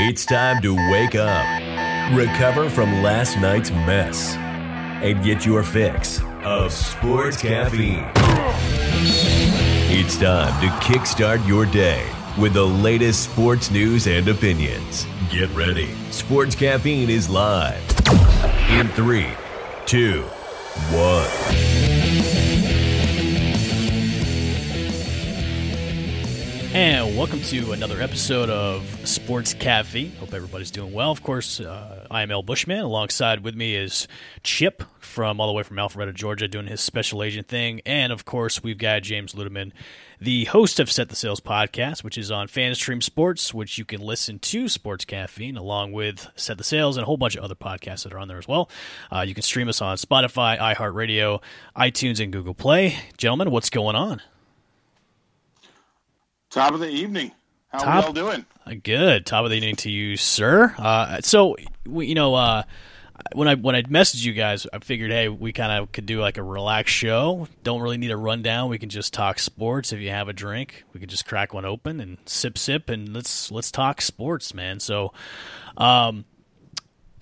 It's time to wake up, recover from last night's mess, and get your fix of sports caffeine. It's time to kickstart your day with the latest sports news and opinions. Get ready. Sports Caffeine is live in three, two, one. And welcome to another episode of Sports Cafe. Hope everybody's doing well. Of course, uh, I am El Bushman. Alongside with me is Chip from all the way from Alpharetta, Georgia, doing his special agent thing. And of course, we've got James Ludeman, the host of Set the Sales podcast, which is on FanStream Sports, which you can listen to Sports Caffeine along with Set the Sales and a whole bunch of other podcasts that are on there as well. Uh, you can stream us on Spotify, iHeartRadio, iTunes, and Google Play. Gentlemen, what's going on? Top of the evening. How Top- are we all doing? Uh, Good. Top of the evening to you, sir. Uh, so, we, you know, uh, when I when I messaged you guys, I figured, hey, we kind of could do like a relaxed show. Don't really need a rundown. We can just talk sports. If you have a drink, we could just crack one open and sip, sip, and let's let's talk sports, man. So, um,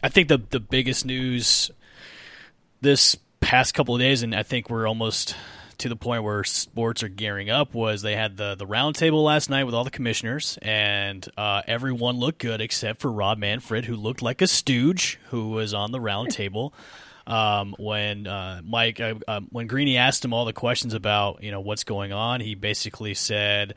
I think the the biggest news this past couple of days, and I think we're almost to the point where sports are gearing up, was they had the the roundtable last night with all the commissioners, and uh, everyone looked good except for Rob Manfred, who looked like a stooge, who was on the roundtable. Um, when uh, Mike, uh, um, when Greeny asked him all the questions about you know what's going on, he basically said.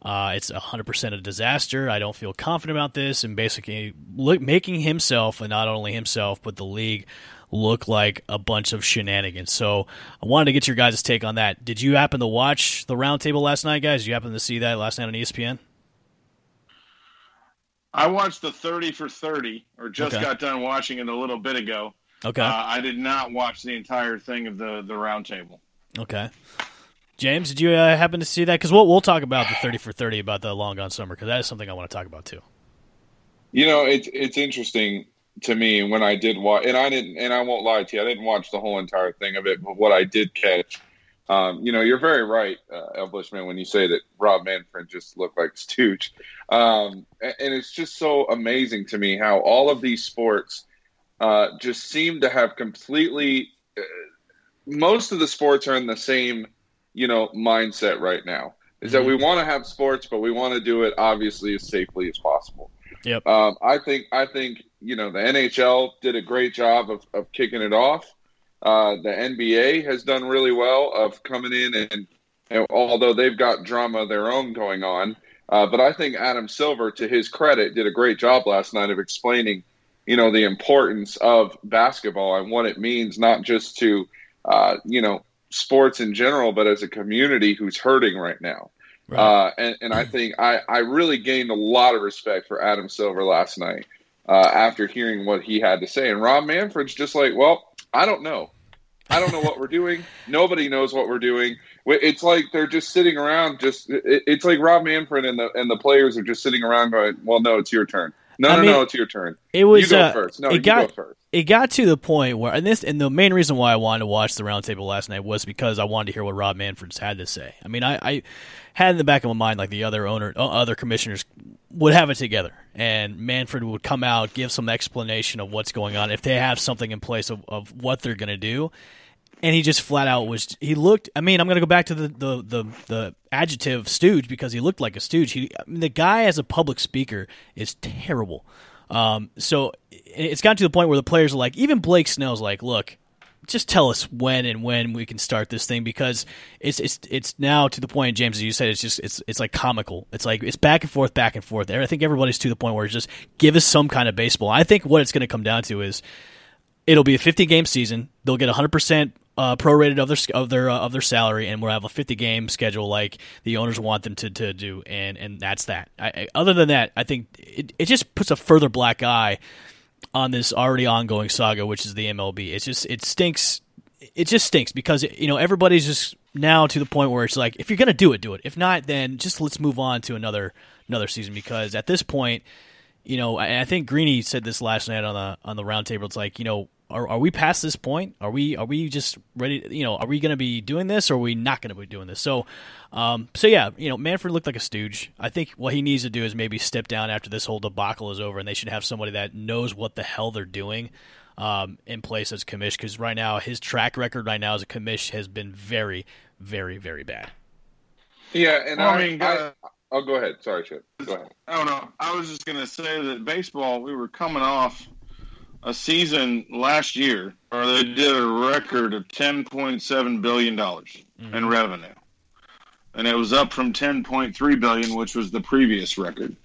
Uh, it's 100% a disaster. I don't feel confident about this, and basically look, making himself, and not only himself, but the league, look like a bunch of shenanigans. So I wanted to get your guys' take on that. Did you happen to watch the roundtable last night, guys? Did you happen to see that last night on ESPN? I watched the 30 for 30, or just Okay. got done watching it a little bit ago. Okay. Uh, I did not watch the entire thing of the, the roundtable. okay. James, did you uh, happen to see that? Because we'll, we'll talk about the 30 for 30 about the long gone summer, because that is something I want to talk about too. You know, it's it's interesting to me when I did watch, and I didn't, and I won't lie to you, I didn't watch the whole entire thing of it, but what I did catch, um, you know, you're very right, uh, when you say that Rob Manfred just looked like Stooge, um, and, and it's just so amazing to me how all of these sports uh, just seem to have completely. Uh, most of the sports are in the same, you know, mindset right now. Is that we want to have sports, but we want to do it obviously as safely as possible. Yep. Um, I think I think you know the NHL did a great job of, of kicking it off. Uh, the NBA has done really well of coming in and, and although they've got drama of their own going on, uh, but I think Adam Silver, to his credit, did a great job last night of explaining, you know, the importance of basketball and what it means not just to, uh, you know, sports in general, but as a community who's hurting right now. Right. Uh, and, and I think I, I really gained a lot of respect for Adam Silver last night uh, after hearing what he had to say. And Rob Manfred's just like, well, I don't know. I don't know what we're doing. Nobody knows what we're doing. It's like they're just sitting around. Just it, it's like Rob Manfred and the and the players are just sitting around going, "Well, no, it's your turn. No, I no, mean, no, it's your turn. It was you go uh, first. No, it you got, go first." it got to the point where, and this, and the main reason why I wanted to watch the roundtable last night was because I wanted to hear what Rob Manfred's had to say. I mean, I, I had in the back of my mind like the other owner, uh, other commissioners would have it together, and Manfred would come out, give some explanation of what's going on, if they have something in place of, of what they're going to do. And he just flat out was. He looked. I mean, I'm going to go back to the, the the the adjective stooge because he looked like a stooge. He, I mean, the guy as a public speaker is terrible. Um, so it's gotten to the point where the players are like, even Blake Snell's like, look, just tell us when and when we can start this thing because it's it's it's now to the point, James, as you said, it's just it's it's like comical. It's like it's back and forth, back and forth. I think everybody's to the point where it's just give us some kind of baseball. I think what it's going to come down to is it'll be a 50 game season. They'll get 100 percent uh, prorated of their of their uh, of their salary, and we'll have a 50 game schedule like the owners want them to, to do, and and that's that. I, I, other than that, I think it, it just puts a further black eye on this already ongoing saga, which is the MLB. It's just it stinks. It just stinks because you know everybody's just now to the point where it's like if you're gonna do it, do it. If not, then just let's move on to another another season because at this point, you know, I, I think Greeny said this last night on the on the roundtable. It's like you know are, are we past this point? Are we are we just ready? You know, are we going to be doing this, or are we not going to be doing this? So, um, so yeah, you know, Manfred looked like a stooge. I think what he needs to do is maybe step down after this whole debacle is over, and they should have somebody that knows what the hell they're doing um, in place as commish. Because right now, his track record right now as a commish has been very, very, very bad. Yeah, and Well, I, I mean, I, uh, oh, go ahead. Sorry, Chip. Go ahead. Oh no, I was just gonna say that baseball. We were coming off a season last year where they did a record of ten point seven billion dollars in mm-hmm. revenue, and it was up from ten point three billion, which was the previous record.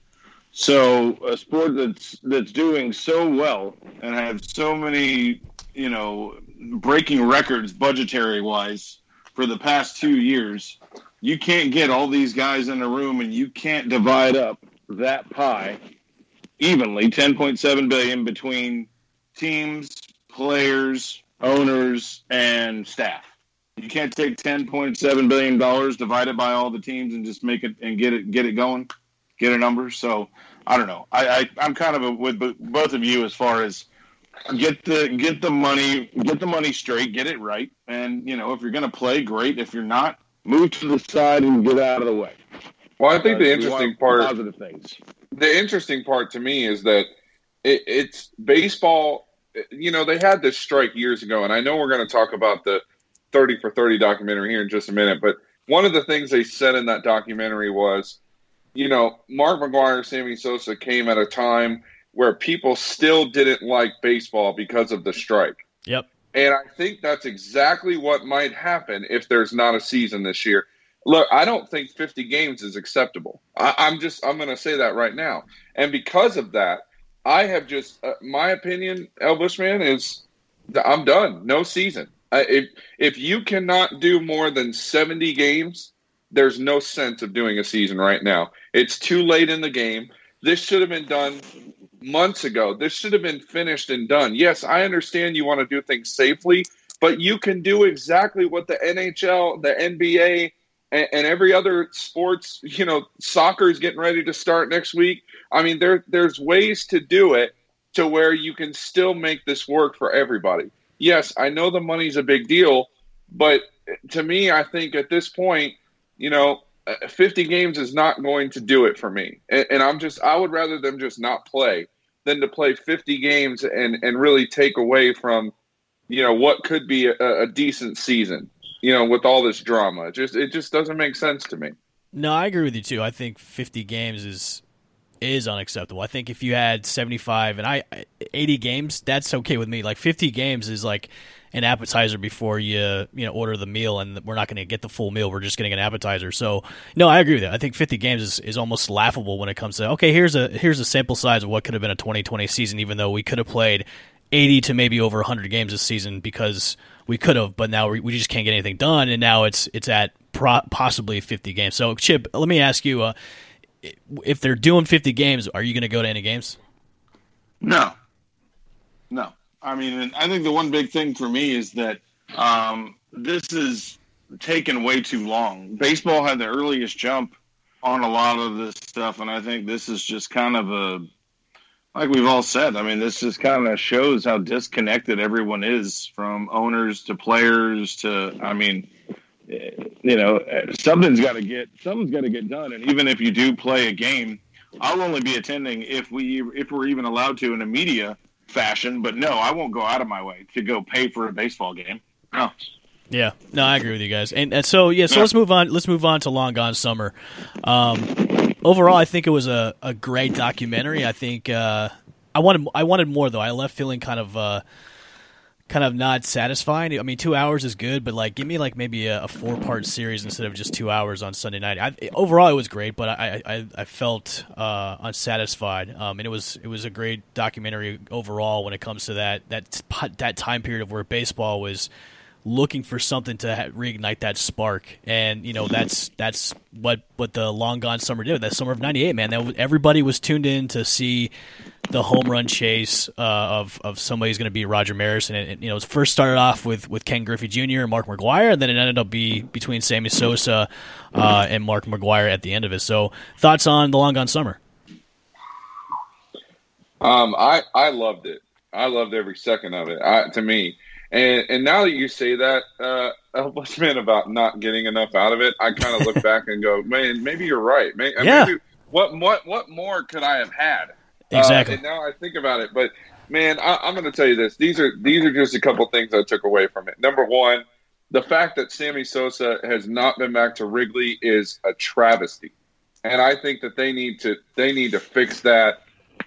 So a sport that's that's doing so well and have so many, you know, breaking records budgetary wise for the past two years you can't get all these guys in a room and you can't divide up that pie evenly 10.7 billion between teams players owners and staff. You can't take 10.7 billion dollars divided by all the teams and just make it and get it get it going get a number. So i don't know. I, I i'm kind of a, with both of you as far as get the get the money get the money straight get it right. And you know if you're going to play great. If you're not move to the side and get out of the way. Well, I think Uh, the interesting part positive things. the interesting part to me is that it, it's baseball. You know, they had this strike years ago, and I know we're going to talk about the 30 for 30 documentary here in just a minute. But one of the things they said in that documentary was, you know, Mark McGwire, Sammy Sosa came at a time where people still didn't like baseball because of the strike. Yep. And I think that's exactly what might happen if there's not a season this year. Look, I don't think 50 games is acceptable. I, I'm just, I'm going to say that right now. And because of that, I have just, uh, my opinion, El Bushman, is I'm done. No season. I, if, if you cannot do more than 70 games, there's no sense of doing a season right now. It's too late in the game. This should have been done months ago. This should have been finished and done. Yes, I understand you want to do things safely, but you can do exactly what the NHL, the NBA, and, and every other sports, you know, soccer is getting ready to start next week. I mean, there there's ways to do it to where you can still make this work for everybody. Yes, I know the money's a big deal, but to me, I think at this point, you know, uh, 50 games is not going to do it for me. And, and I'm just, I would rather them just not play than to play 50 games and, and really take away from, you know, what could be a, a decent season, you know, with all this drama. It just, it just doesn't make sense to me. No, I agree with you too. I think 50 games is is unacceptable. I think if you had 75 and I 80 games, that's okay with me. Like 50 games is like an appetizer before you you know order the meal, and we're not going to get the full meal. We're just getting an appetizer. So no, I agree with that. I think 50 games is, is almost laughable when it comes to okay, here's a here's a sample size of what could have been a 2020 season, even though we could have played 80 to maybe over 100 games this season because we could have, but now we, we just can't get anything done, and now it's it's at pro- possibly 50 games. So Chip, let me ask you. Uh, if they're doing 50 games, are you going to go to any games? No, no. I mean, I think the one big thing for me is that um, this is taken way too long. Baseball had the earliest jump on a lot of this stuff, and I think this is just kind of a, like we've all said. I mean, this just kind of shows how disconnected everyone is from owners to players to. I mean, you know, something's got to get something's got to get done, and even if you do play a game. I'll only be attending if we if we're even allowed to in a media fashion. But no, I won't go out of my way to go pay for a baseball game. No. Yeah, no, I agree with you guys. And, and so yeah, so let's move on. Let's move on to Long Gone Summer. Um, overall, I think it was a, a great documentary. I think uh, I wanted I wanted more though. I left feeling kind of uh, kind of not satisfied. I mean, two hours is good, but like give me like maybe a, a four part series instead of just two hours on Sunday night. I, overall, it was great, but I I, I felt uh, unsatisfied. Um, and it was it was a great documentary overall when it comes to that that that time period of where baseball was looking for something to ha- reignite that spark, and you know that's that's what what the long gone summer did. That summer of '98, man, that everybody was tuned in to see the home run chase uh, of of somebody's going to be Roger Maris, and it, it, you know it first started off with with Ken Griffey Jr. and Mark McGwire, and then it ended up be between Sammy Sosa uh, and Mark McGwire at the end of it. So, thoughts on the long gone summer? Um, I I loved it. I loved every second of it. I, to me, and and now that you say that, uh, Bushman about not getting enough out of it, I kind of look back and go, man, maybe you're right. Maybe, yeah. Maybe, what what what more could I have had? Exactly. Uh, and now I think about it, but man, I, I'm going to tell you this. These are these are just a couple things I took away from it. Number one, the fact that Sammy Sosa has not been back to Wrigley is a travesty, and I think that they need to they need to fix that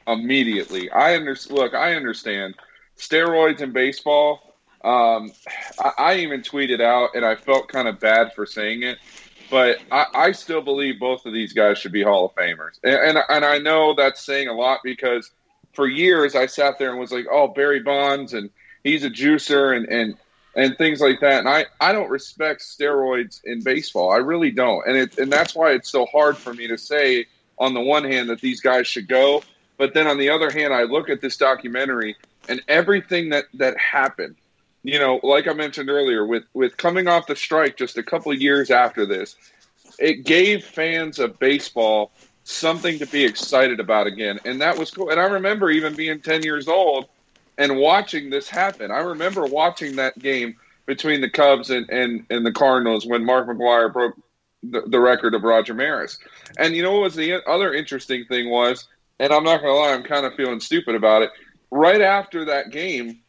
immediately. I understand. Look, I understand steroids in baseball. Um, I, I even tweeted out, and I felt kind of bad for saying it, but I, I still believe both of these guys should be Hall of Famers, and, and and I know that's saying a lot because for years I sat there and was like, oh, Barry Bonds, and he's a juicer, and and and things like that. And I, I don't respect steroids in baseball. I really don't. And it and that's why it's so hard for me to say on the one hand that these guys should go, but then on the other hand, I look at this documentary and everything that that happened. You know, like I mentioned earlier, with with coming off the strike just a couple years after this, it gave fans of baseball something to be excited about again, and that was cool. And I remember even being ten years old and watching this happen. I remember watching that game between the Cubs and, and, and the Cardinals when Mark McGwire broke the, the record of Roger Maris. And you know what was the other interesting thing was, and I'm not to lie, I'm kind of feeling stupid about it. Right after that game,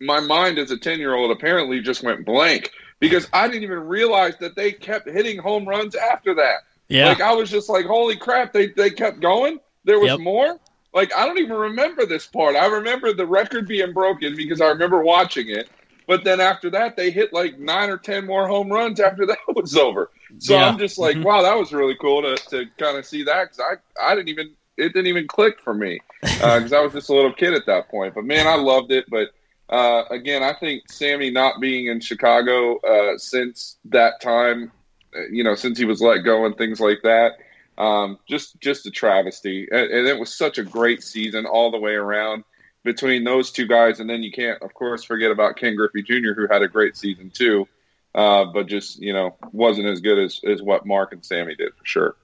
my mind as a 10 year old apparently just went blank because I didn't even realize that they kept hitting home runs after that. Yeah. Like I was just like, holy crap, they, they kept going. There was Yep. more. Like I don't even remember this part. I remember the record being broken because I remember watching it. But then after that, they hit like nine or ten more home runs after that was over. So Yeah. I'm just like, Mhm. wow, that was really cool to, to kind of see that because I I didn't even it didn't even click for me because I was just a little kid at that point. But man, I loved it. But uh, again, I think Sammy not being in Chicago uh, since that time, uh, you know, since he was let go and things like that, um, just just a travesty. And, and it was such a great season all the way around between those two guys. And then you can't, of course, forget about Ken Griffey Jr., who had a great season too, uh, but just you know wasn't as good as as what Mark and Sammy did for sure.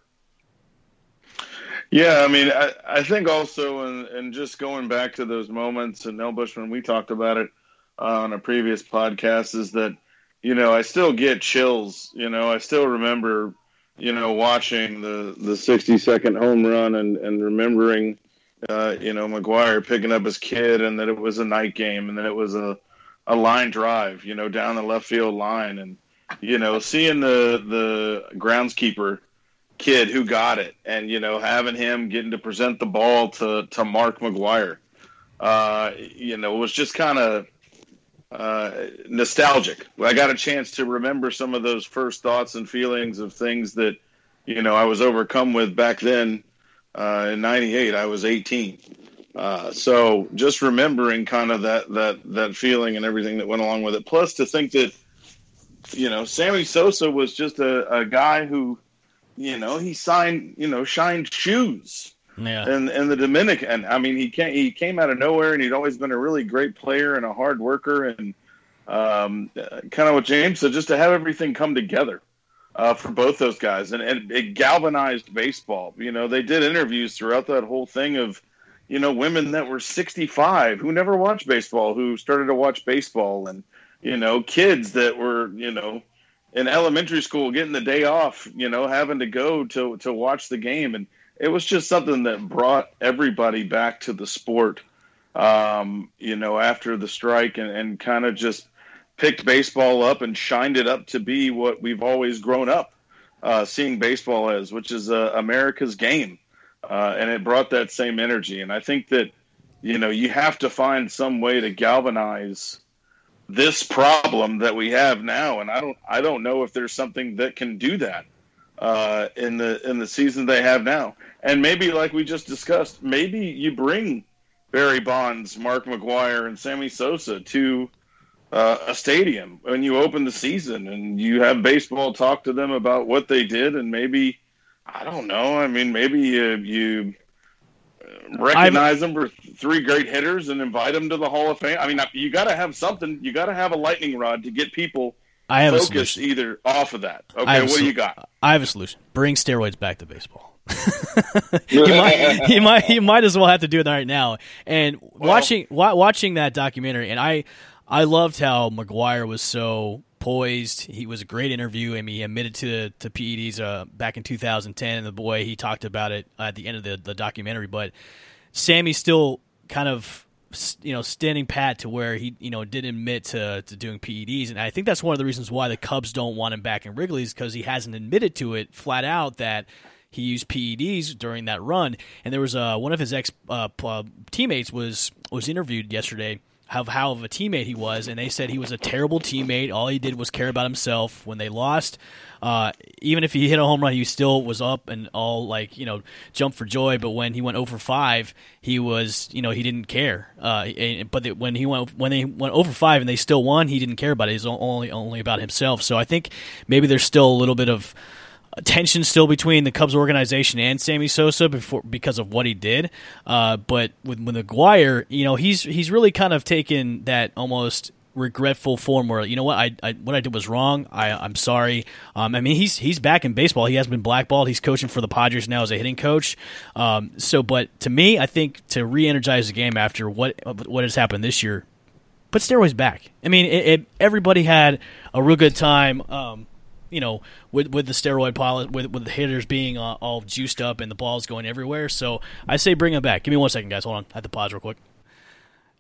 Yeah, I mean, I, I think also, and, just going back to those moments, and El Bushman, we talked about it uh, on a previous podcast, is that, you know, I still get chills. You know, I still remember, you know, watching the, the 60 second home run and, and remembering, uh, you know, McGwire picking up his kid and that it was a night game and that it was a, a line drive, you know, down the left field line. And, you know, seeing the, the groundskeeper kid who got it. And you know having him getting to present the ball to to Mark McGwire uh you know was just kind of uh nostalgic. I got a chance to remember some of those first thoughts and feelings of things that you know I was overcome with back then uh in 98 I was 18 uh so just remembering kind of that that that feeling and everything that went along with it. Plus to think that you know Sammy Sosa was just a, a guy who you know, he signed, you know, shined shoes Yeah. and and the Dominican. I mean, he came he came out of nowhere, and he'd always been a really great player and a hard worker, and um, kind of what James said, just to have everything come together uh, for both those guys, and, and it galvanized baseball. You know, they did interviews throughout that whole thing of, you know, women that were 65 who never watched baseball who started to watch baseball, and you know, kids that were, you know in elementary school getting the day off, you know, having to go to to watch the game, and it was just something that brought everybody back to the sport. Um, you know, after the strike, and, and kind of just picked baseball up and shined it up to be what we've always grown up uh, seeing baseball as, which is uh, America's game, uh, and it brought that same energy. And I think that you know you have to find some way to galvanize this problem that we have now and i don't i don't know if there's something that can do that uh, in the in the season they have now. And maybe like we just discussed maybe you bring barry bonds mark mcgwire and sammy sosa to uh, a stadium when you open the season and you have baseball talk to them about what they did and maybe i don't know i mean maybe you, you recognize them for three great hitters and invite them to the Hall of Fame. I mean, you got to have something. You got to have a lightning rod to get people I have focused either off of that. Okay, what do you got? I have a solution. Bring steroids back to baseball. you might, you might, you might as well have to do it right now. And well, watching, wa- watching that documentary, and I, I loved how McGwire was so poised. He was a great interview. I mean, he admitted to to PEDs uh, back in 2010, and the boy he talked about it at the end of the, the documentary. But Sammy's still kind of you know standing pat to where he you know did admit to to doing PEDs, and I think that's one of the reasons why the Cubs don't want him back in Wrigley's because he hasn't admitted to it flat out that he used PEDs during that run. And there was uh, one of his ex uh, teammates was was interviewed yesterday of how of a teammate he was, and they said he was a terrible teammate. All he did was care about himself. When they lost, uh, even if he hit a home run, he still was up and all like you know jump for joy. But when he went over five, he was you know he didn't care. Uh, but when he went when they went over five and they still won, he didn't care about it. He's only only about himself. So I think maybe there's still a little bit of tension still between the Cubs organization and Sammy Sosa before because of what he did. Uh, but with, with McGwire, you know, he's he's really kind of taken that almost regretful form where you know what I, I what I did was wrong. I I'm sorry. Um, I mean he's he's back in baseball. He has been blackballed. He's coaching for the Padres now as a hitting coach. Um, so, but to me, I think to re-energize the game after what what has happened this year, put steroids back. I mean, it, it, everybody had a real good time. Um, you know, with with the steroid pilot, with with the hitters being uh, all juiced up and the balls going everywhere. So I say bring them back. Give me one second, guys. Hold on, I have to pause real quick.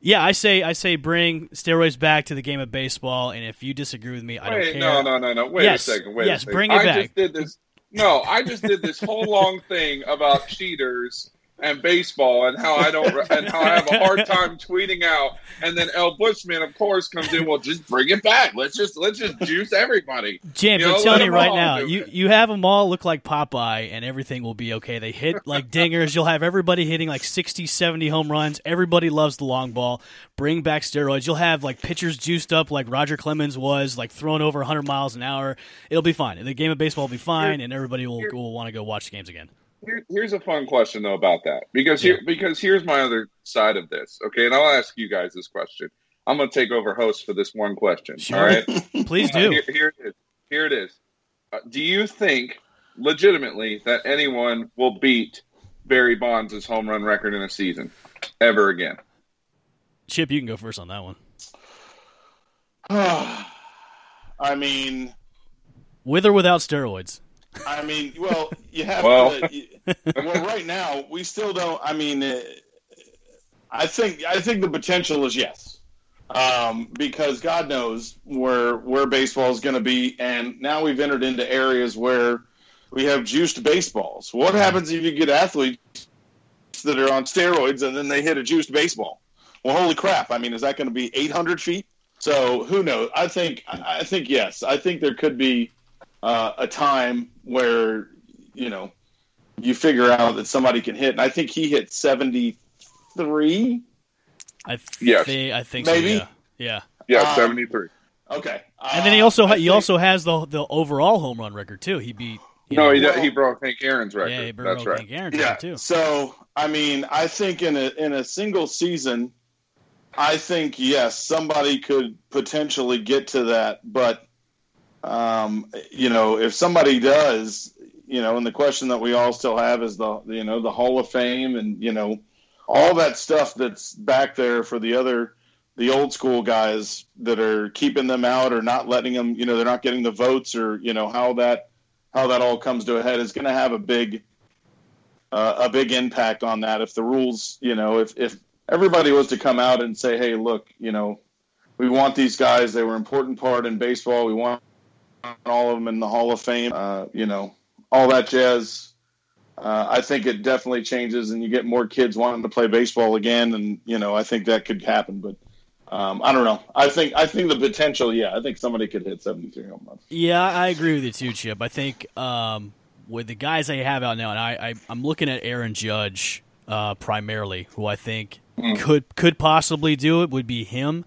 Yeah, I say I say bring steroids back to the game of baseball, and if you disagree with me, I Wait, don't care. No, no, no, no. Wait yes, a second. Wait yes, a second. bring it I back. just did this. No, I just did this whole long thing about cheaters and baseball and how I don't and how I have a hard time tweeting out. And then El Bushman, of course, comes in. Well, just bring it back. Let's just let's just juice everybody. James, You know, I'm telling let you 'em right now, you it. you have them all look like Popeye, and everything will be okay. They hit like dingers. You'll have everybody hitting like 60, 70 home runs. Everybody loves the long ball. Bring back steroids. You'll have like pitchers juiced up like Roger Clemens was, like throwing over 100 miles an hour. It'll be fine. The game of baseball will be fine, and everybody will, will want to go watch the games again. Here, here's a fun question though about that because here because here's my other side of this. Okay, and I'll ask you guys this question. I'm going to take over host for this one question. Sure. All right. Please Uh, do. here, here it is. Here it is. Uh, do you think, legitimately, that anyone will beat Barry Bonds' home run record in a season ever again? Chip, you can go first on that one. I mean, With or without steroids. I mean, well, you have Well. to. You, well, right now we still don't. I mean, uh, I think I think the potential is yes, um, because God knows where where baseball is going to be, and now we've entered into areas where we have juiced baseballs. What happens if you get athletes that are on steroids and then they hit a juiced baseball? Well, holy crap! I mean, is that going to be 800 feet? So who knows? I think I I think yes. I think there could be uh, a time where you know you figure out that somebody can hit. And I think he hit 73. I Yes. thi- I think Maybe. so. Yeah. Yeah. Yeah, Um, 73. Okay, And then he Uh, also ha- he think- also has the the overall home run record too. He beat you No, know, he, well- he broke Hank Aaron's record. yeah, he That's broke right. Hank Aaron's yeah. record too. So I mean, I think in a in a single season, I think yes, somebody could potentially get to that. But um, you know, if somebody does, you know, and the question that we all still have is the you know the Hall of Fame and you know all that stuff that's back there for the other the old school guys that are keeping them out or not letting them you know they're not getting the votes or you know how that how that all comes to a head is going to have a big uh, a big impact on that. If the rules you know if if everybody was to come out and say hey look you know we want these guys. They were an important part in baseball. We want all of them in the hall of fame uh, you know all that jazz uh, I think it definitely changes, and you get more kids wanting to play baseball again, and you know I think that could happen. But um, I don't know. I think I think the potential, yeah, I think somebody could hit seventy three home runs. Yeah, I agree with you too, Chip. I think um, with the guys I have out now, and I, I I'm looking at Aaron Judge uh, primarily, who I think could could possibly do it. Would be him.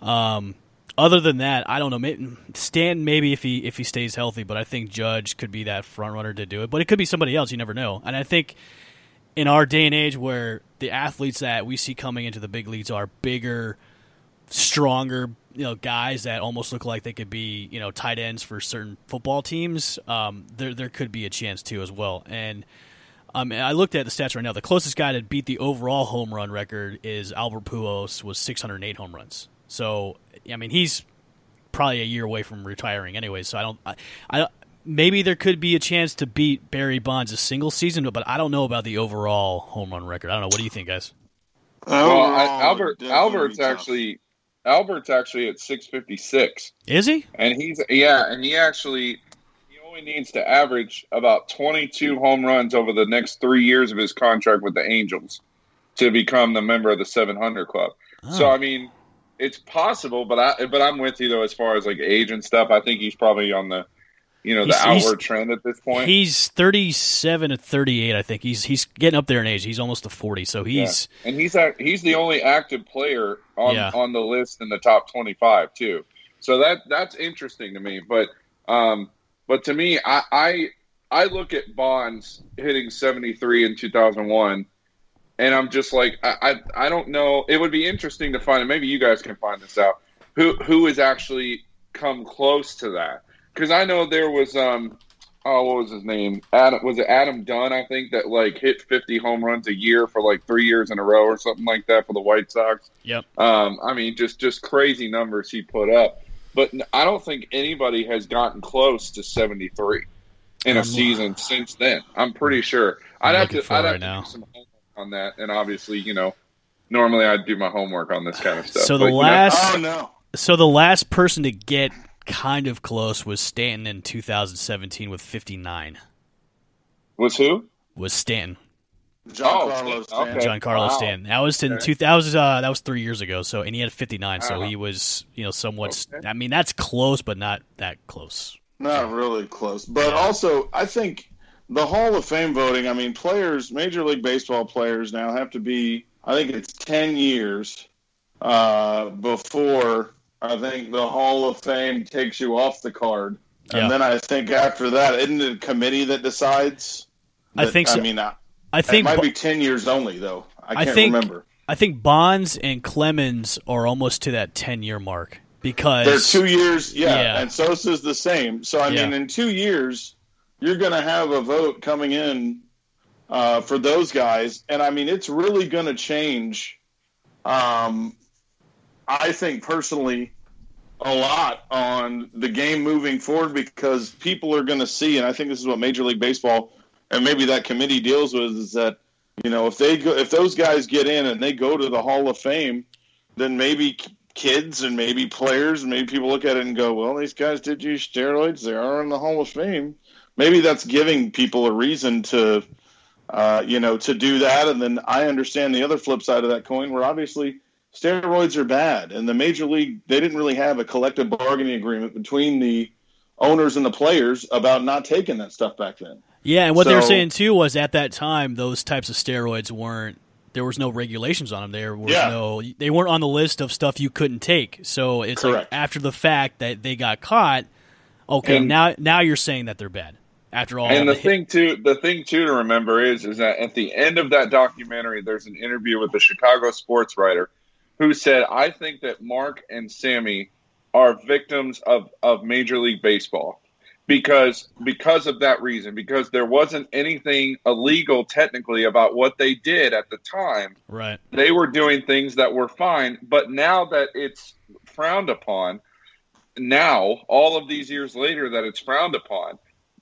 Um, other than that, I don't know. Maybe, Stan, maybe if he if he stays healthy, but I think Judge could be that front runner to do it. But it could be somebody else. You never know. And I think in our day and age, where the athletes that we see coming into the big leagues are bigger, stronger, you know, guys that almost look like they could be, you know, tight ends for certain football teams, um, there there could be a chance too as well. And mean, I looked at the stats right now. The closest guy to beat the overall home run record is Albert Pujols was 608 home runs. So, I mean, he's probably a year away from retiring anyway. So I don't, I, I maybe there could be a chance to beat Barry Bonds a single season, but I don't know about the overall home run record. I don't know. What do you think, guys? Oh, well, I, Albert Albert's actually Albert's actually at 656. Is he? And he's yeah, and he actually he only needs to average about 22 home runs over the next 3 years of his contract with the Angels to become the member of the 700 club. Oh. So I mean, it's possible, but I but I'm with you though as far as like age and stuff. I think he's probably on the you know the he's, outward he's, trend at this point. He's 37 to 38, I think. He's he's getting up there in age. He's almost to 40, so he's yeah. and he's he's the only active player on yeah. on the list in the top 25 too. So that that's interesting to me. But um, but to me, I I, I look at Bonds hitting 73 in 2001 and I'm just like, I, I, I don't know. It would be interesting to find, and maybe you guys can find this out. Who who has actually come close to that? Because I know there was, um, oh, what was his name? Adam was it Adam Dunn? I think that like hit 50 home runs a year for like three years in a row or something like that for the White Sox. Yep. Um, I mean, just just crazy numbers he put up. But I don't think anybody has gotten close to 73 in a um, season since then. I'm pretty sure. I'm I'd have to. I'd have right to now. do some on that, and obviously, you know, normally I'd do my homework on this kind of stuff. So the but, last, know, oh no, so the last person to get kind of close was Stanton in 2017 with 59. Was who? Was Stanton. John oh, Carlos Stanton. Okay. Giancarlo wow. Stanton. That was in okay. 2000. Uh, that was three years ago. So and he had 59. Uh-huh. So he was, you know, somewhat. Okay. I mean, that's close, but not that close. Not really close. But yeah. also, I think the Hall of Fame voting, I mean, players, Major League Baseball players now have to be, I think it's 10 years uh, before I think the Hall of Fame takes you off the card. Yeah. And then I think after that, isn't it a committee that decides? That, I think so. I mean, I, I think it might be 10 years only, though. I can't I think, remember. I think Bonds and Clemens are almost to that 10 year mark because. They're two years, yeah, yeah. and Sosa's the same. So, I yeah. mean, in two years you're going to have a vote coming in uh, for those guys, and I mean it's really going to change. Um, I think personally a lot on the game moving forward because people are going to see, and I think this is what Major League Baseball and maybe that committee deals with is that you know if they go if those guys get in and they go to the Hall of Fame, then maybe kids and maybe players and maybe people look at it and go, well, these guys did use steroids. They are in the Hall of Fame maybe that's giving people a reason to, uh, you know, to do that. And then I understand the other flip side of that coin, where obviously steroids are bad, and the major league they didn't really have a collective bargaining agreement between the owners and the players about not taking that stuff back then. Yeah, and what so, they were saying too was at that time those types of steroids weren't there was no regulations on them. There was yeah. no they weren't on the list of stuff you couldn't take. So it's like after the fact that they got caught. Okay, and, now now you're saying that they're bad after all. And the, the thing too, the thing too to remember is, is that at the end of that documentary, there's an interview with a Chicago sports writer who said, "I think that Mark and Sammy are victims of of Major League Baseball." Because because of that reason, because there wasn't anything illegal technically about what they did at the time. Right. They were doing things that were fine, but now that it's frowned upon, now all of these years later that it's frowned upon,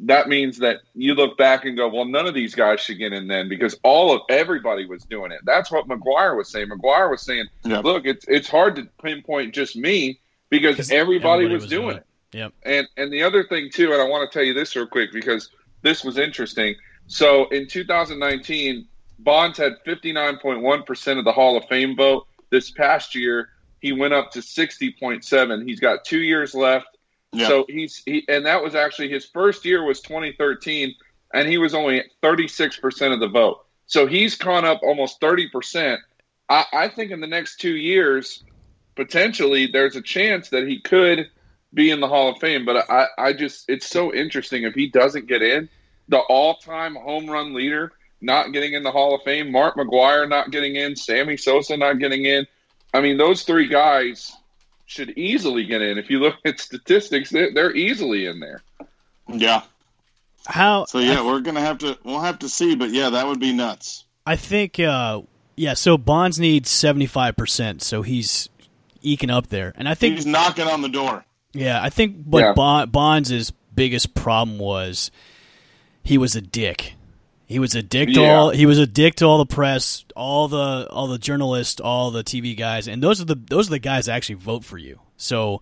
that means that you look back and go, well, none of these guys should get in then because all of everybody was doing it. That's what McGwire was saying. McGwire was saying, yep. look, it's it's hard to pinpoint just me because everybody, everybody was, was, doing, doing it. it. Yep. And and the other thing too, and I want to tell you this real quick because this was interesting. So in 2019, Bonds had 59.1% of the Hall of Fame vote. This past year, he went up to 60.7. He's got two years left so he's he, and that was actually his first year was 2013, and he was only 36 percent of the vote. So he's gone up almost 30 percent. I, I think in the next two years, potentially, there's a chance that he could be in the Hall of Fame. But I, I just it's so interesting if he doesn't get in, the all-time home run leader not getting in the Hall of Fame, Mark McGwire not getting in, Sammy Sosa not getting in. I mean, those three guys should easily get in. If you look at statistics, they're, they're easily in there. Yeah. How? So yeah, we're gonna have to we'll have to see, but yeah, that would be nuts. I think. Uh, yeah. So Bonds needs seventy five percent, so he's eking up there, and I think he's knocking on the door. Yeah, I think what Yeah. Bon- Bonds' biggest problem was he was a dick. He was a dick to Yeah. all. He was a dick to all the press, all the all the journalists, all the TV guys, and those are the those are the guys that actually vote for you. So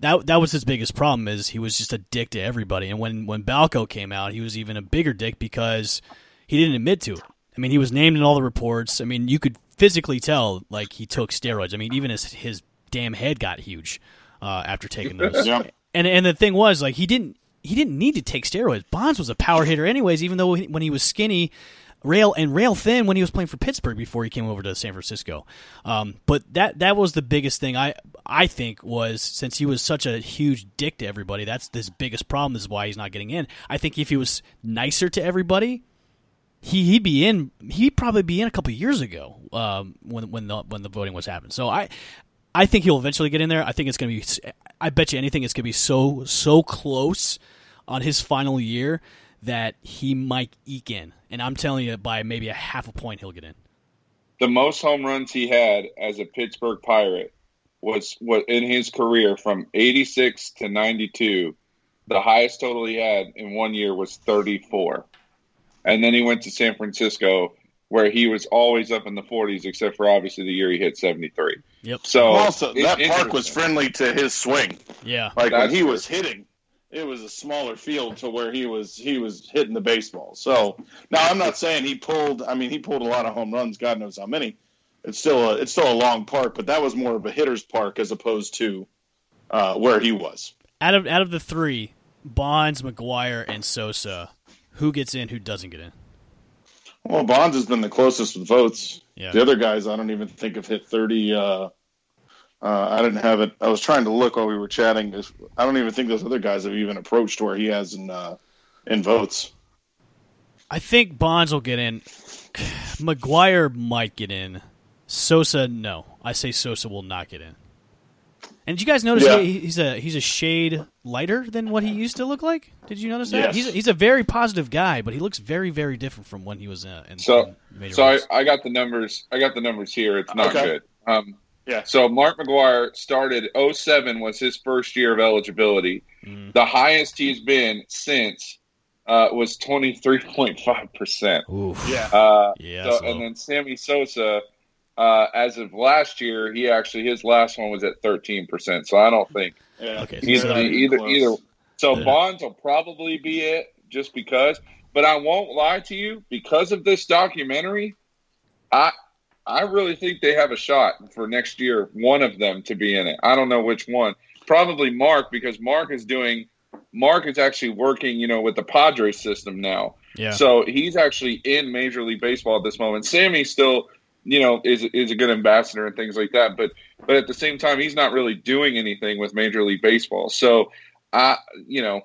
that that was his biggest problem is he was just a dick to everybody. And when when Balco came out, he was even a bigger dick because he didn't admit to it. I mean, he was named in all the reports. I mean, you could physically tell like he took steroids. I mean, even his his damn head got huge uh, after taking those. Yeah. And and the thing was like he didn't he didn't need to take steroids. Bonds was a power hitter anyways, even though when he was skinny, rail and rail thin when he was playing for Pittsburgh before he came over to San Francisco. Um, but that that was the biggest thing I I think was since he was such a huge dick to everybody. That's his biggest problem. This is why he's not getting in. I think if he was nicer to everybody, he he'd be in. He'd probably be in a couple years ago um, when when the when the voting was happening. So I I think he'll eventually get in there. I think it's going to be. I bet you anything it's going to be so so close on his final year that he might eke in. And I'm telling you, by maybe a half a point, he'll get in. The most home runs he had as a Pittsburgh Pirate was what in his career from 86 to 92. The highest total he had in one year was 34. And then he went to San Francisco where he was always up in the 40s except for obviously the year he hit 73. Yep. So also, that park was friendly to his swing. Yeah. Like when he true. was hitting, it was a smaller field to where he was he was hitting the baseball. So now I'm not saying he pulled. I mean, he pulled a lot of home runs. God knows how many. It's still a it's still a long park, but that was more of a hitter's park as opposed to uh, where he was. Out of out of the three, Bonds, McGwire, and Sosa, who gets in? Who doesn't get in? Well, Bonds has been the closest with votes. Yeah. The other guys, I don't even think have hit 30. Uh, uh, I didn't have it. I was trying to look while we were chatting. I don't even think those other guys have even approached where he has in uh, in votes. I think Bonds will get in. McGwire might get in. Sosa, no. I say Sosa will not get in. And did you guys notice Yeah. he, he's a he's a shade lighter than what he used to look like? Did you notice that? Yes. He's a, he's a very positive guy, but he looks very very different from when he was uh, in, So- in So I. I got the numbers. I got the numbers here. It's not Okay. good. Um, Yeah. So Mark McGwire started 07 was his first year of eligibility. Mhm. The highest he's been since uh, was 23.5 percent. Oof. Yeah. Uh, Yeah. so, so- and then Sammy Sosa, uh, as of last year, he actually his last one was at 13 percent. So I don't think yeah. Okay, so either not they're even either close. either. So Yeah. Bonds will probably be it just because. But I won't lie to you because of this documentary. I I really think they have a shot for next year. One of them to be in it. I don't know which one. Probably Mark because Mark is doing. Mark is actually working, you know, with the Padres system now. yeah. So he's actually in Major League Baseball at this moment. Sammy still, you know, is is a good ambassador and things like that. But but at the same time, he's not really doing anything with Major League Baseball. So I, you know,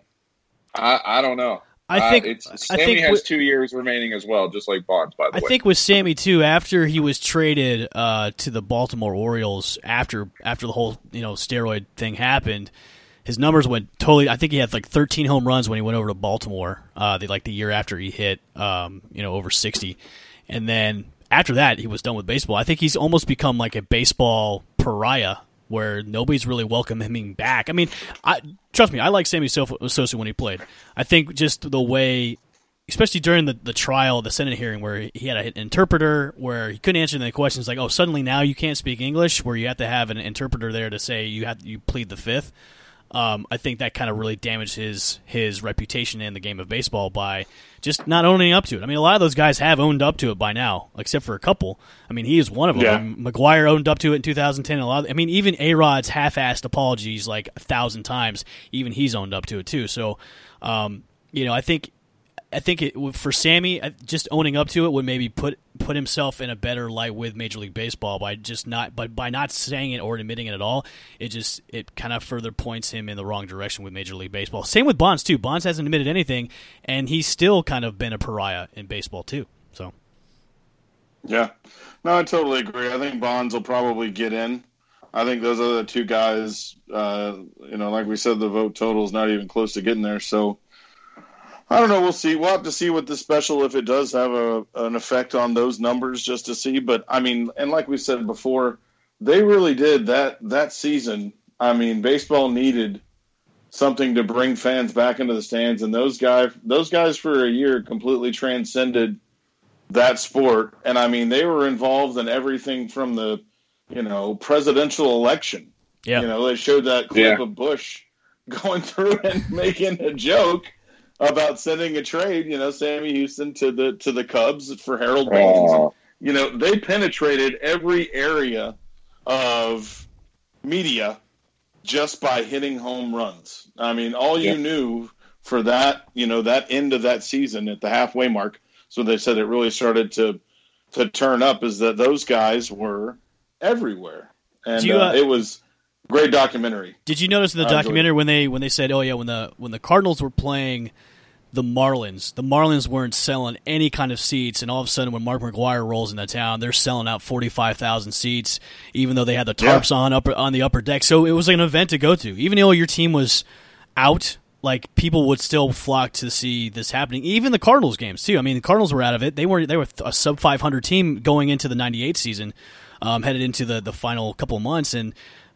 I I don't know. I think uh, it's I Sammy think has with- two years remaining as well, just like Bonds. By the I way, I think with Sammy too. After he was traded uh, to the Baltimore Orioles, after after the whole you know steroid thing happened, his numbers went totally. I think he had like 13 home runs when he went over to Baltimore. Uh, the, like the year after he hit, um, you know, over 60, and then after that he was done with baseball. I think he's almost become like a baseball pariah. Where nobody's really welcoming him back. I mean, I, trust me, I like Sammy Sosa when he played. I think just the way especially during the, the trial, the Senate hearing, where he had an interpreter, where he couldn't answer any questions, like, oh, suddenly now you can't speak English, where you have to have an interpreter there to say you have you plead the fifth. Um, I think that kind of really damaged his his reputation in the game of baseball by just not owning up to it. I mean, a lot of those guys have owned up to it by now, except for a couple. I mean, he is one of them. Yeah. McGwire owned up to it in 2010. A lot. Of, I mean, even A Rod's half-assed apologies like a thousand times. Even he's owned up to it too. So, um, you know, I think I think it for Sammy, just owning up to it would maybe put put himself in a better light with Major League Baseball by just not by by not saying it or admitting it at all. It just it kind of further points him in the wrong direction with Major League Baseball. Same with Bonds too. Bonds hasn't admitted anything, and he's still kind of been a pariah in baseball too. So Yeah. No, I totally agree. I think Bonds will probably get in. I think those other two guys, uh, you know, like we said, the vote total is not even close to getting there. So I don't know. We'll see. We'll have to see what the special, if it does have a, an effect on those numbers, just to see. But I mean, and like we said before, they really did that that season. I mean, baseball needed something to bring fans back into the stands, and those guys, those guys for a year completely transcended that sport. And I mean, they were involved in everything from the, you know, presidential election. Yeah. You know, they showed that clip Yeah. of Bush going through and making a joke about sending a trade, you know, Sammy Houston to the to the Cubs for Harold Baines. Oh, You know, they penetrated every area of media just by hitting home runs. I mean, all you Yeah. knew for that, you know, that end of that season at the halfway mark, so they said it really started to to turn up is that those guys were everywhere. And you, uh, uh, it was great documentary. Did you notice in the I documentary when they when they said, "Oh yeah, when the when the Cardinals were playing the Marlins, the Marlins weren't selling any kind of seats, and all of a sudden, when Mark McGwire rolls into town, they're selling out forty five thousand seats, even though they had the Yeah. tarps on up on the upper deck. So it was like an event to go to, even though your team was out. Like people would still flock to see this happening. Even the Cardinals games too. I mean, the Cardinals were out of it. They were they were a sub five hundred team going into the ninety eight season, um, headed into the the final couple of months, and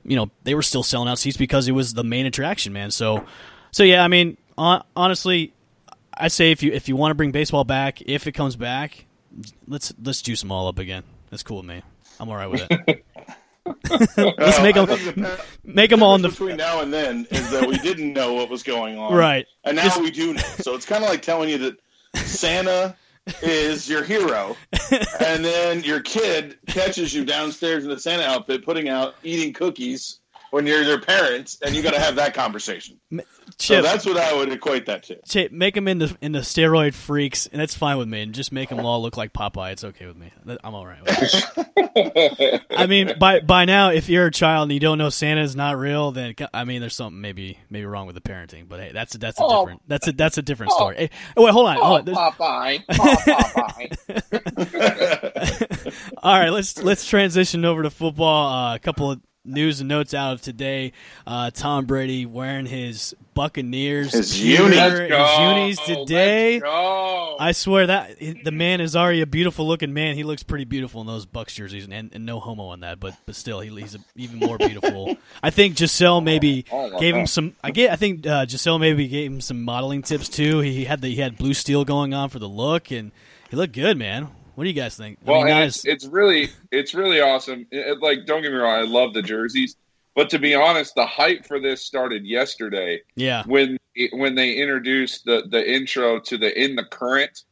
you know they were still selling out seats because it was the main attraction, man. So, so yeah, I mean, hon- honestly, I say if you if you want to bring baseball back, if it comes back, let's let's juice them all up again. That's cool with me. I'm all right with it. let's make Uh, them the make them all in the between now and then is that we didn't know what was going on, right. And now Just- we do know. So it's kind of like telling you that Santa is your hero, and then your kid catches you downstairs in the Santa outfit, putting out eating cookies when you're their parents, and you got to have that conversation. So that's what I would equate that to. Chip, make them into into steroid freaks, and that's fine with me. And just make them all look like Popeye. It's okay with me. I'm all right with. I mean, by by now, if you're a child and you don't know Santa is not real, then I mean, there's something maybe maybe wrong with the parenting. But hey, that's a, that's a Oh. different that's a that's a different story. Hey, oh, wait, hold on. Hold on. Popeye, oh, Popeye. All right, let's let's transition over to football. Uh, a couple of news and notes out of today. Uh, Tom Brady wearing his Buccaneers His gear, uni. his unis today. I swear that the man is already a beautiful looking man. He looks pretty beautiful in those Bucs jerseys, and, and no homo on that, but but still, he, he's a, even more beautiful. I think Gisele maybe Oh, gave him some. I get. I think uh, Gisele maybe gave him some modeling tips too. He had the he had blue steel going on for the look, and he looked good, man. What do you guys think? I Well, mean, and not it's, it's really it's really awesome. It- like, don't get me wrong, I love the jerseys, but to be honest, the hype for this started yesterday yeah, when when they introduced the the intro to the in the current.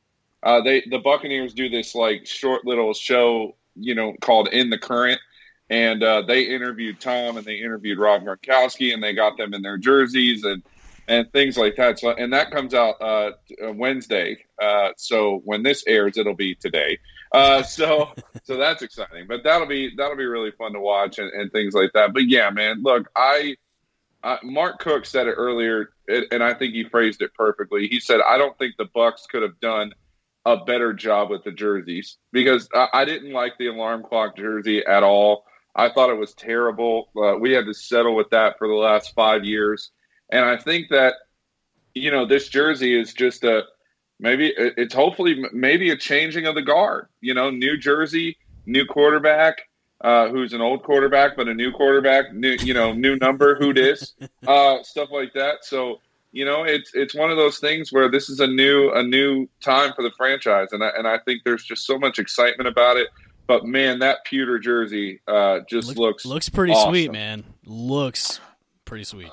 Uh, they the Buccaneers do this like short little show, you know, called In the Current, and uh, they interviewed Tom and they interviewed Rob Gronkowski and they got them in their jerseys and and things like that. So and that comes out uh, Wednesday. Uh, so when this airs, it'll be today. Uh, so so that's exciting. But that'll be that'll be really fun to watch and, and things like that. But yeah, man, look, I. Uh, Mark Cook said it earlier, and and I think he phrased it perfectly. He said, "I don't think the Bucs could have done a better job with the jerseys because I, I didn't like the alarm clock jersey at all. I thought it was terrible. Uh, we had to settle with that for the last five years, and I think that you know this jersey is just a maybe it's hopefully maybe a changing of the guard. You know, new jersey, new quarterback." Uh, who's an old quarterback but a new quarterback, new you know, new number, who dis, uh, stuff like that. So you know, it's it's one of those things where this is a new a new time for the franchise, and I, and I think there's just so much excitement about it. But man, that pewter jersey uh, just Look- looks looks pretty awesome. sweet, man. Looks pretty sweet.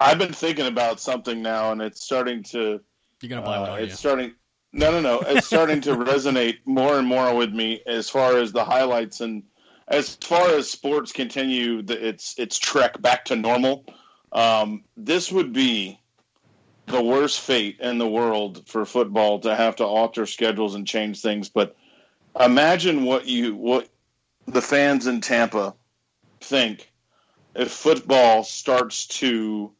I've been thinking about something now, and it's starting to. You're gonna one, Uh, aren't it's you? starting. No, no, no. It's starting to resonate more and more with me as far as the highlights and as far as sports continue the, its its trek back to normal. Um, this would be the worst fate in the world for football to have to alter schedules and change things. But imagine what you what the fans in Tampa think if football starts to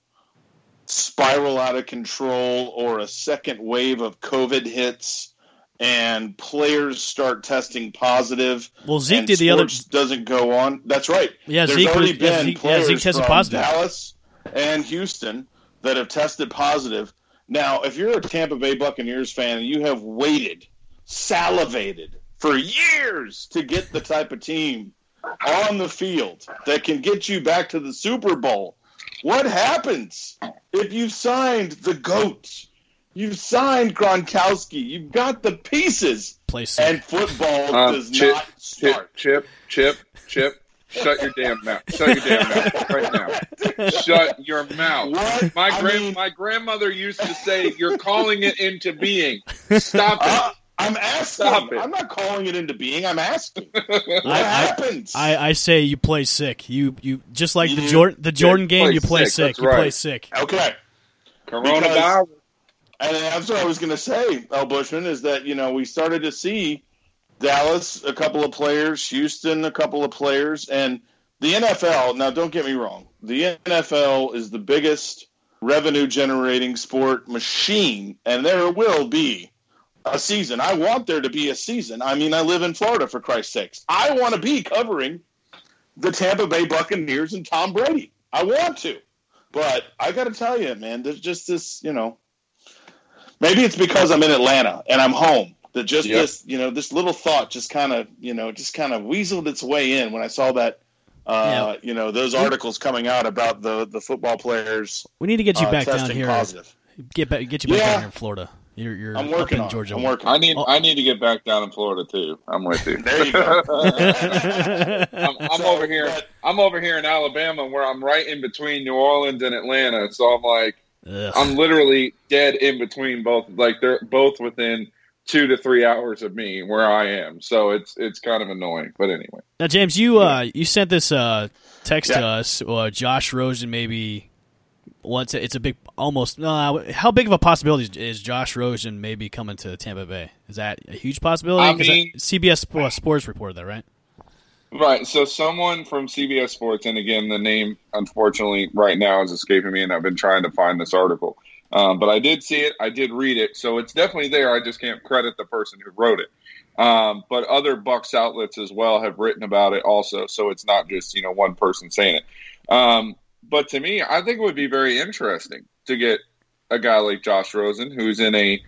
spiral out of control or a second wave of COVID hits and players start testing positive. Well, Zeke did the other. doesn't go on. That's right. Yeah, There's Zeke. already was- yeah, been Zeke, yeah, Zeke tested from positive. Dallas and Houston that have tested positive. Now, if you're a Tampa Bay Buccaneers fan and you have waited, salivated for years to get the type of team on the field that can get you back to the Super Bowl, what happens if you've signed the GOAT? You've signed Gronkowski. You've got the pieces. Play sick. And football Um, does Chip, not start. Chip, Chip, Chip, Chip. Shut your damn mouth. Shut your damn mouth right now. Shut your mouth. What? My I grand mean- my grandmother used to say, "You're calling it into being." Stop it. Uh, I'm asking. I'm not calling it into being. I'm asking. What I- happens? I, I say you play sick. You you just like the Jordan the Jordan play game. You play sick, sick. You play sick. okay. Coronavirus. And that's what I was going to say, El Bushman, is that, you know, we started to see Dallas, a couple of players, Houston, a couple of players, and the NFL. Now, don't get me wrong. The NFL is the biggest revenue generating sport machine, and there will be a season. I want there to be a season. I mean, I live in Florida, for Christ's sakes. I want to be covering the Tampa Bay Buccaneers and Tom Brady. I want to. But I got to tell you, man, there's just this, you know, maybe it's because I'm in Atlanta and I'm home that just Yep. this, you know, this little thought just kind of, you know, just kind of weaseled its way in when I saw that, uh, you know, those articles coming out about the the football players We need to get you uh, back down here. positive. Get back. Get you back Yeah. down here in Florida. You're you're I'm working in on Georgia. I'm working. I need Oh. I need to get back down in Florida too. I'm with you. There you go. I'm, I'm So, over here. but- I'm over here in Alabama, where I'm right in between New Orleans and Atlanta. So I'm like, Ugh. I'm literally dead in between both. Like they're both within two to three hours of me where I am. So it's it's kind of annoying. But anyway, Now, James, you uh, you sent this uh, text to us. Uh, Josh Rosen maybe once it's a big almost. Uh, how big of a possibility is, Josh Rosen maybe coming to Tampa Bay? Is that a huge possibility? I that- mean- CBS Sp- Sports reported that, right? right. So someone from CBS Sports, and again, the name unfortunately right now is escaping me, and I've been trying to find this article. Um, but I did see it. I did read it. So it's definitely there. I just can't credit the person who wrote it. Um, but other Bucs outlets as well have written about it also. So it's not just you know one person saying it. Um, but to me, I think it would be very interesting to get a guy like Josh Rosen, who's in a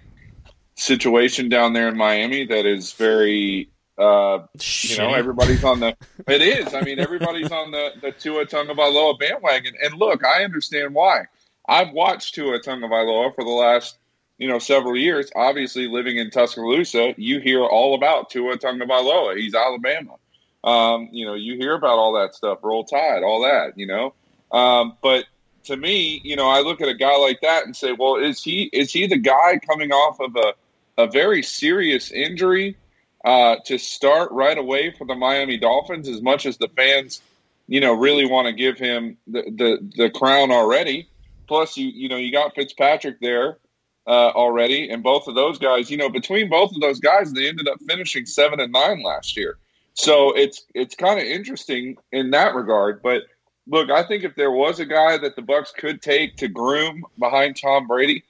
situation down there in Miami that is very, uh, you know, everybody's on the. It is. I mean, everybody's on the the Tua Tagovailoa bandwagon, and look, I understand why. I've watched Tua Tagovailoa for the last, you know, several years. Obviously, living in Tuscaloosa, you hear all about Tua Tagovailoa. He's Alabama. Um, you know, you hear about all that stuff, Roll Tide, all that. You know, um, but to me, you know, I look at a guy like that and say, well, is he is he the guy coming off of a a very serious injury uh, to start right away for the Miami Dolphins? As much as the fans, you know, really want to give him the, the the crown already. Plus, you you know, you got Fitzpatrick there uh, already, and both of those guys, you know, between both of those guys, they ended up finishing seven and nine last year. So it's it's kind of interesting in that regard, but look, I think if there was a guy that the Bucs could take to groom behind Tom Brady,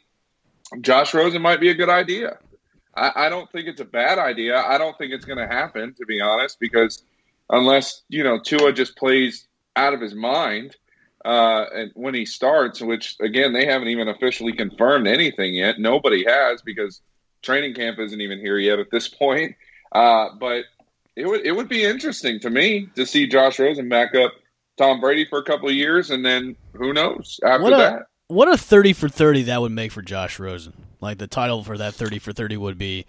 Josh Rosen might be a good idea. I, I don't think it's a bad idea. I don't think it's going to happen, to be honest, because unless you know Tua just plays out of his mind uh, and when he starts, which again they haven't even officially confirmed anything yet. Nobody has because training camp isn't even here yet at this point. Uh, but it would it would be interesting to me to see Josh Rosen back up Tom Brady for a couple of years, and then who knows after What a- that. What a thirty for thirty that would make for Josh Rosen. Like the title for that thirty for thirty would be,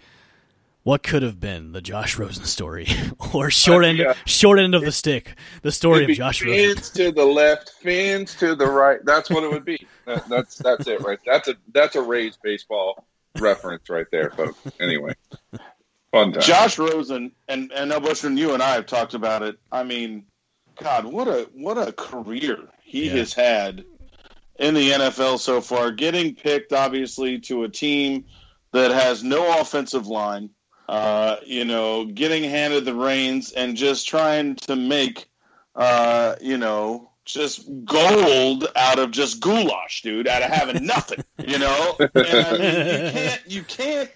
"What could have been the Josh Rosen story?" or short uh, end, yeah. short end of the stick, the story of be Josh Rosen. Fins to the left, fins to the right. That's what it would be. That, that's that's it right. That's a that's a Rays baseball reference right there, folks. Anyway, fun time. Josh Rosen and and now Bushman, you and I have talked about it. I mean, God, what a what a career he Yeah. has had in the NFL so far. Getting picked, obviously, to a team that has no offensive line. Uh, you know, getting handed the reins and just trying to make, uh, you know, just gold out of just goulash, dude, out of having nothing. You know, and I mean, you can't, you can't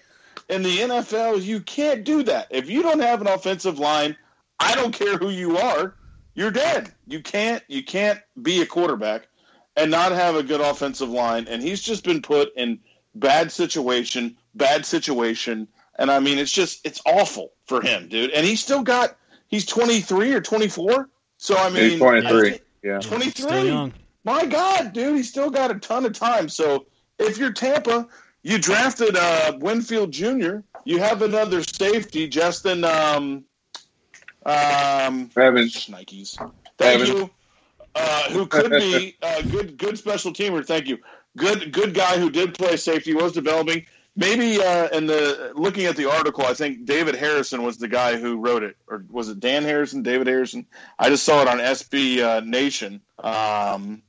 in the NFL, you can't do that. If you don't have an offensive line, I don't care who you are, you're dead. You can't you can't be a quarterback and not have a good offensive line. And he's just been put in bad situation, bad situation, and I mean it's just it's awful for him, dude. And he's still got he's 23 or 24. So I mean, He's 23. Yeah. 23. Still young. My God, dude, he's still got a ton of time. So if you're Tampa, you drafted uh, Winfield Jr. You have another safety, Justin um, um, Evans. Nikes. Thank Evans. you. Uh, who could be a good good special teamer? Thank you. Good good guy who did play safety was developing. Maybe uh, in the looking at the article, I think David Harrison was the guy who wrote it, or was it Dan Harrison? David Harrison? I just saw it on SB uh, Nation. Um,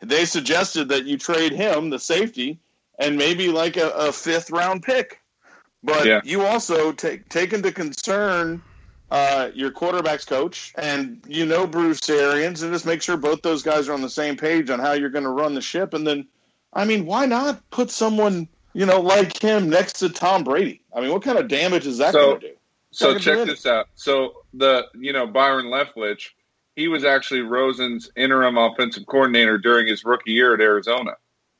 they suggested that you trade him, the safety, and maybe like a, a fifth round pick. But Yeah. you also take take into concern uh, your quarterback's coach, and you know Bruce Arians, and just make sure both those guys are on the same page on how you're going to run the ship. And then, I mean, why not put someone you know like him next to Tom Brady? I mean, what kind of damage is that So- going to do? So check this out. So the you know Byron Leftwich, he was actually Rosen's interim offensive coordinator during his rookie year at Arizona.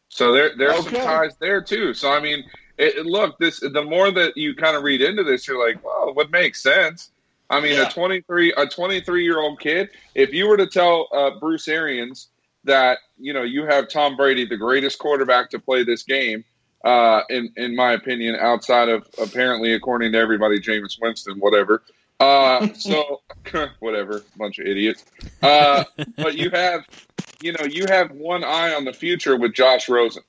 So there there's Okay. some ties there too. So I mean, it, it- look, this the more that you kind of read into this, you're like, well, it would make sense. I mean, Yeah. a 23 a 23 year old kid. If you were to tell uh, Bruce Arians that you know you have Tom Brady, the greatest quarterback to play this game, uh, in in my opinion, outside of apparently, according to everybody, Jameis Winston, whatever. Uh, so whatever, bunch of idiots. Uh, but you have, you know, you have one eye on the future with Josh Rosen.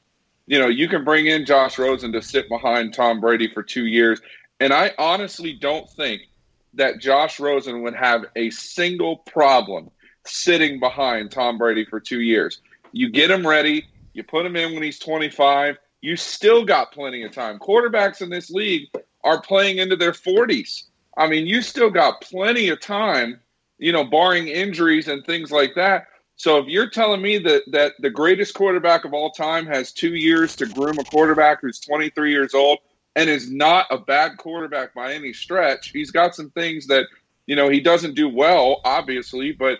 You know, you can bring in Josh Rosen to sit behind Tom Brady for two years, and I honestly don't think that Josh Rosen would have a single problem sitting behind Tom Brady for two years. You get him ready, you put him in when he's 25, you still got plenty of time. Quarterbacks in this league are playing into their 40s. I mean, you still got plenty of time, you know, barring injuries and things like that. So if you're telling me that that the greatest quarterback of all time has 2 years to groom a quarterback who's 23 years old and is not a bad quarterback by any stretch, he's got some things that, you know, he doesn't do well, obviously, but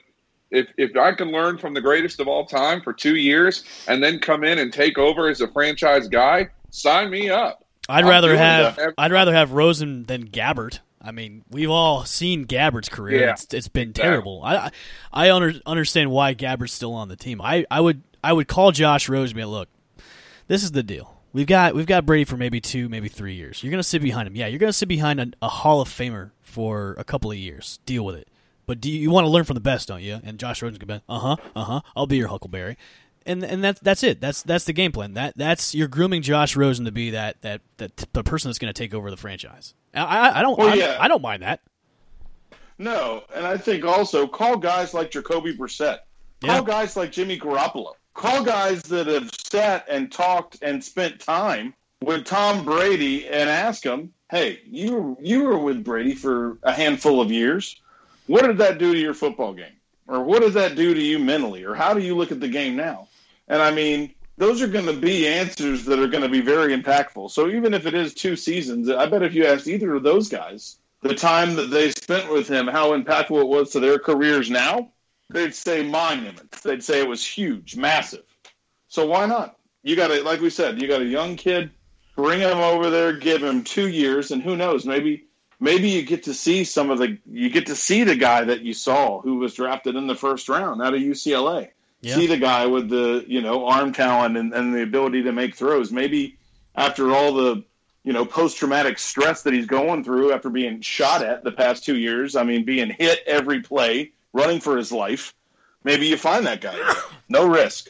if if I can learn from the greatest of all time for 2 years and then come in and take over as a franchise guy, sign me up. I'd I'm rather have that. I'd rather have Rosen than Gabbert. I mean, we've all seen Gabbert's career. Yeah, it's, it's been exactly. terrible. I I I under, understand why Gabbert's still on the team. I, I would I would call Josh Rosen and be like, look, this is the deal. We've got we've got Brady for maybe two, maybe three years. You're gonna sit behind him. Yeah, you're gonna sit behind a, a Hall of Famer for a couple of years. Deal with it. But do you, you want to learn from the best, don't you? And Josh Rosen's gonna be, uh huh, uh huh. I'll be your Huckleberry, and and that's that's it. That's that's the game plan. That that's you're grooming Josh Rosen to be that that that the person that's gonna take over the franchise. I I, I don't Well, I, yeah. I don't mind that. No, and I think also call guys like Jacoby Brissett. Call Yeah. guys like Jimmy Garoppolo. Call guys that have sat and talked and spent time with Tom Brady and ask him, "Hey, you you were with Brady for a handful of years. What did that do to your football game? Or what does that do to you mentally? Or how do you look at the game now?" And I mean, those are going to be answers that are going to be very impactful. So even if it is two seasons, I bet if you asked either of those guys the time that they spent with him, how impactful it was to their careers now, they'd say monument. They'd say it was huge, massive. So why not? You got to, like we said, you got a young kid, bring him over there, give him two years, and who knows, maybe maybe you get to see some of the you get to see the guy that you saw who was drafted in the first round out of UCLA. Yeah. See the guy with the you know arm talent and, and the ability to make throws. Maybe after all the you know post traumatic stress that he's going through after being shot at the past two years. I mean, being hit every play, running for his life. Maybe you find that guy. No risk.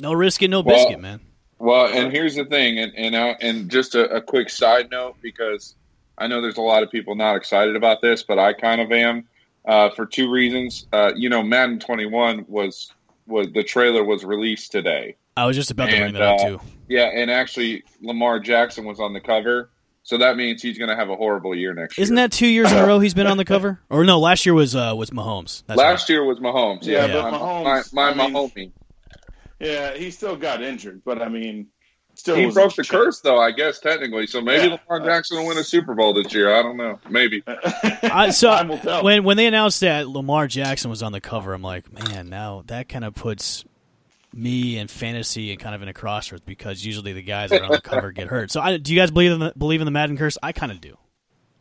No risk and no Well- biscuit, man. Well, and here's the thing, and and, uh, and just a, a quick side note because I know there's a lot of people not excited about this, but I kind of am uh, for two reasons. Uh, you know, Madden 21 was was the trailer was released today. I was just about to bring And, that up uh, too. Yeah, and actually Lamar Jackson was on the cover, so that means he's going to have a horrible year next year. Isn't that two years in a row he's been on the cover? Or no, last year was uh, was Mahomes. That's Last year was Mahomes. Yeah, Yeah, but my, Mahomes, my, I mean, Mahomie. Yeah, he still got injured, but I mean, still He was broke the ch- curse, though. I guess technically. So maybe Yeah. Lamar Jackson will win a Super Bowl this year. I don't know. Maybe. I, so Time will tell. when when they announced that Lamar Jackson was on the cover, I'm like, man, now that kind of puts me and fantasy and kind of in a crossroads because usually the guys that are on the cover get hurt. So, I, do you guys believe in the, believe in the Madden curse? I kind of do.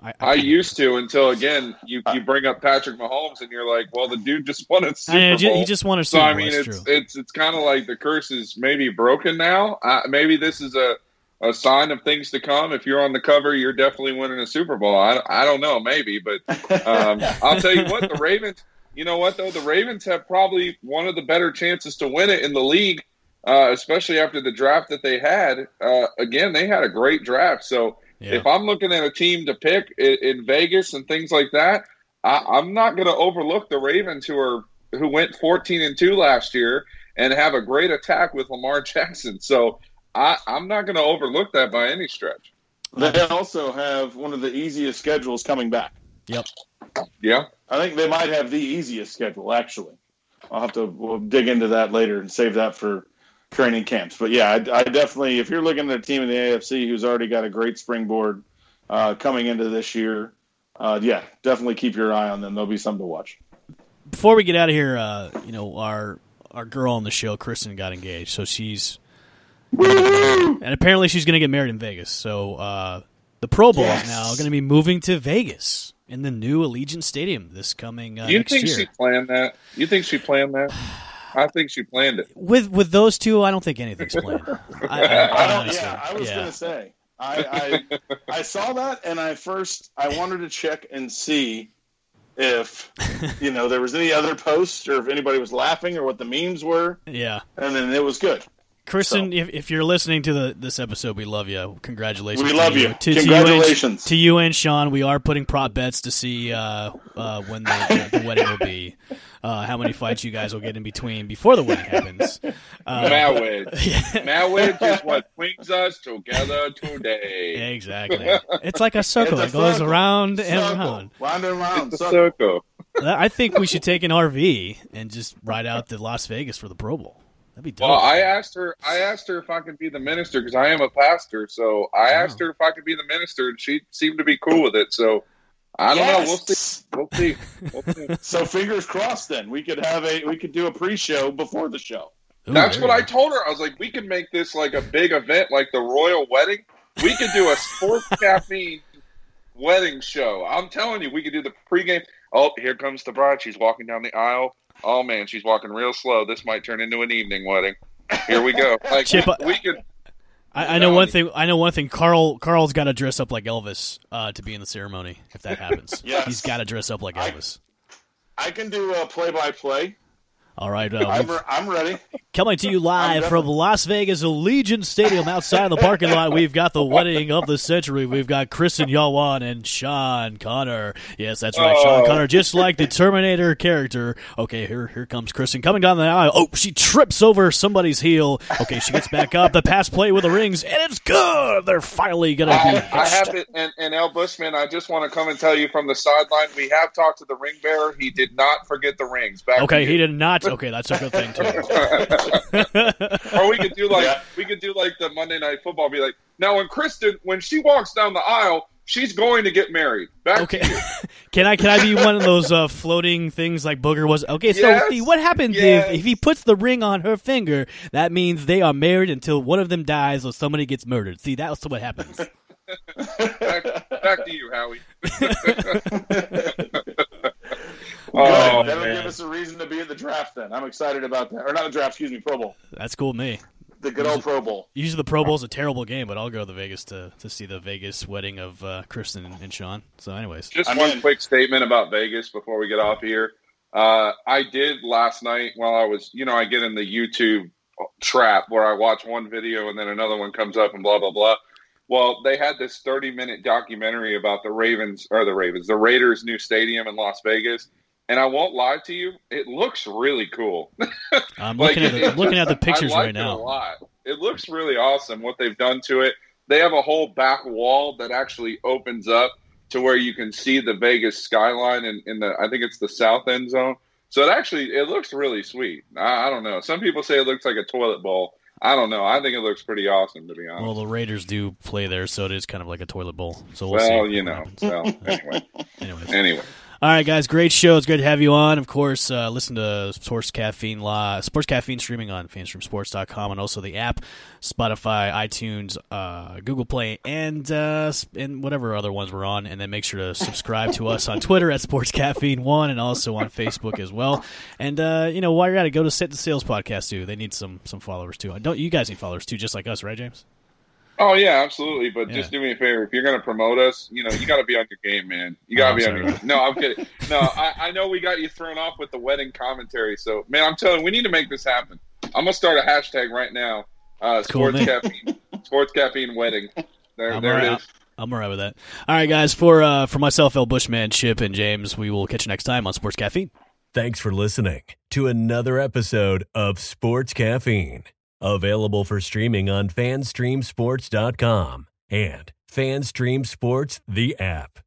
I, I, I used to until again you, you bring up Patrick Mahomes and you're like, well, the dude just won a Super I Bowl. He just won a Super so, Bowl. I mean, it's it's it's, it's kind of like the curse is maybe broken now. Uh, maybe this is a a sign of things to come. If you're on the cover, you're definitely winning a Super Bowl. I, I don't know, maybe, but um, I'll tell you what, the Ravens. You know what though, the Ravens have probably one of the better chances to win it in the league, uh, especially after the draft that they had. Uh, again, they had a great draft, so Yeah. if I'm looking at a team to pick in, in Vegas and things like that, I, I'm not going to overlook the Ravens who are who went 14 and two last year and have a great attack with Lamar Jackson. So I, I'm not going to overlook that by any stretch. They also have one of the easiest schedules coming back. Yep. Yeah, I think they might have the easiest schedule, actually. I'll have to we'll dig into that later and save that for training camps. But yeah, I, I definitely, if you're looking at a team in the AFC who's already got a great springboard uh, coming into this year, uh, yeah, definitely keep your eye on them. They'll be something to watch. Before we get out of here, uh, you know our our girl on the show, Kristen, got engaged, so she's and apparently she's going to get married in Vegas. So uh, the Pro Bowl Yes. is now going to be moving to Vegas in the new Allegiant Stadium this coming uh, you next think year. she planned that? You think she planned that? I think she planned it. With with those two, I don't think anything's planned. I, I, I don't, honestly, yeah, I was yeah. going to say. I, I I saw that and I first I wanted to check and see if you know there was any other posts or if anybody was laughing or what the memes were, yeah. and then it was good. Kristen, if, if you're listening to the this episode, we love you. Congratulations. We to love you. To, to you and- Congratulations. To you and Sean, we are putting prop bets to see uh, uh, when the, the wedding will be. Uh, how many fights you guys will get in between before the wedding happens. Uh, Marriage. Marriage is what brings us together today. exactly. It's like a circle. It's It goes circle. around and Circle. around. round and round. It's a circle. circle. I think we should take an RV and just ride out to Las Vegas for the Pro Bowl. That'd be dope. Well, I asked her. I asked her if I could be the minister because I am a pastor. So I Oh. asked her if I could be the minister, and she seemed to be cool with it. So I don't know. We'll see. We'll see. We'll see. So fingers crossed. Then we could have a we could do a pre-show before the show. Ooh, That's there what I told her. I was like, we could make this like a big event, like the royal wedding. We could do a sports caffeine wedding show. I'm telling you, we could do the pregame. Oh, here comes the bride. She's walking down the aisle. Oh man, she's walking real slow. This might turn into an evening wedding. Here we go. Like Chip, we, we could. I, I know one thing. I know one thing. Carl Carl's got to dress up like Elvis uh, to be in the ceremony. If that happens, Yes. he's got to dress up like I- Elvis. I can do a play-by-play. All right, uh, I'm, re- I'm ready. coming to you live from Las Vegas Allegiant Stadium outside the parking lot. We've got the wedding of the century. We've got Kristen Yawan and Sean Connor. Yes, that's right, Sean Oh. Connor, just like the Terminator character. Okay, here here comes Kristen coming down the aisle. Oh, she trips over somebody's heel. Okay, she gets back up. The pass play with the rings, and it's good. They're finally gonna be. I, I have it, and, and El Bushman. I just want to come and tell you from the sideline. We have talked to the ring bearer. He did not forget the rings. Back Okay, he did not. Okay, that's a good thing too. or we could do like Yeah. we could do like the Monday Night Football. Be like, now when Kristen, when she walks down the aisle, she's going to get married. Back Okay, to you. can I can I be one of those uh, floating things like Booger was? Okay, so Yes, see, what happens yes. if if he puts the ring on her finger? That means they are married until one of them dies or somebody gets murdered. See, that's what happens. back, back to you, Howie. Good. oh That'll man. give us a reason to be at the draft. Then I'm excited about that. Or not the draft. Excuse me. Pro Bowl. That's cool with me. The good old Pro Bowl. Usually the Pro Bowl's a terrible game, but I'll go to the Vegas to, to see the Vegas wedding of uh, Kristen and, and Sean. So, anyways, Just I'm one in. quick statement about Vegas before we get off here. Uh, I did last night while I was, you know, I get in the YouTube trap where I watch one video and then another one comes up and blah blah blah. Well, they had this 30 minute documentary about the Ravens or the Ravens, the Raiders' new stadium in Las Vegas. And I won't lie to you, it looks really cool. I'm Like, looking at the, looking at the I pictures like right it a now. lot. It looks really awesome what they've done to it. They have a whole back wall that actually opens up to where you can see the Vegas skyline in, in the I think it's the south end zone. So it actually it looks really sweet. I, I don't know. Some people say it looks like a toilet bowl. I don't know. I think it looks pretty awesome to be honest. Well, the Raiders do play there, so it is kind of like a toilet bowl. So we'll, Well, see. you know. happens. Well, anyway, Anyways, anyway. All right, guys, great show. It's great to have you on. Of course, uh, listen to Sports Caffeine Live, Sports Caffeine streaming on fanstreamsports.com and also the app, Spotify, iTunes, uh, Google Play, and uh, and whatever other ones we're on. And then make sure to subscribe to us on Twitter at Sports Caffeine One and also on Facebook as well. And uh, you know, while you're at it, go to Set the Sales podcast too. They need some some followers too. Don't you guys need followers too, just like us, right, James? Oh yeah, absolutely. But Yeah. just do me a favor. If you're going to promote us, you know, you got to be on your game, man. You got Oh, to I'm be on your. Game. No, I'm kidding. No, I, I know we got you thrown off with the wedding commentary. So, man, I'm telling you, we need to make this happen. I'm gonna start a hashtag right now. Uh, Cool, sports man. caffeine, sports caffeine wedding. There, I'm there all it right. is. I'm alright with that. All right, guys. For uh, for myself, El Bushman, Chip, and James, we will catch you next time on Sports Caffeine. Thanks for listening to another episode of Sports Caffeine, available for streaming on fanstreamsports.com and Fanstream Sports, the app.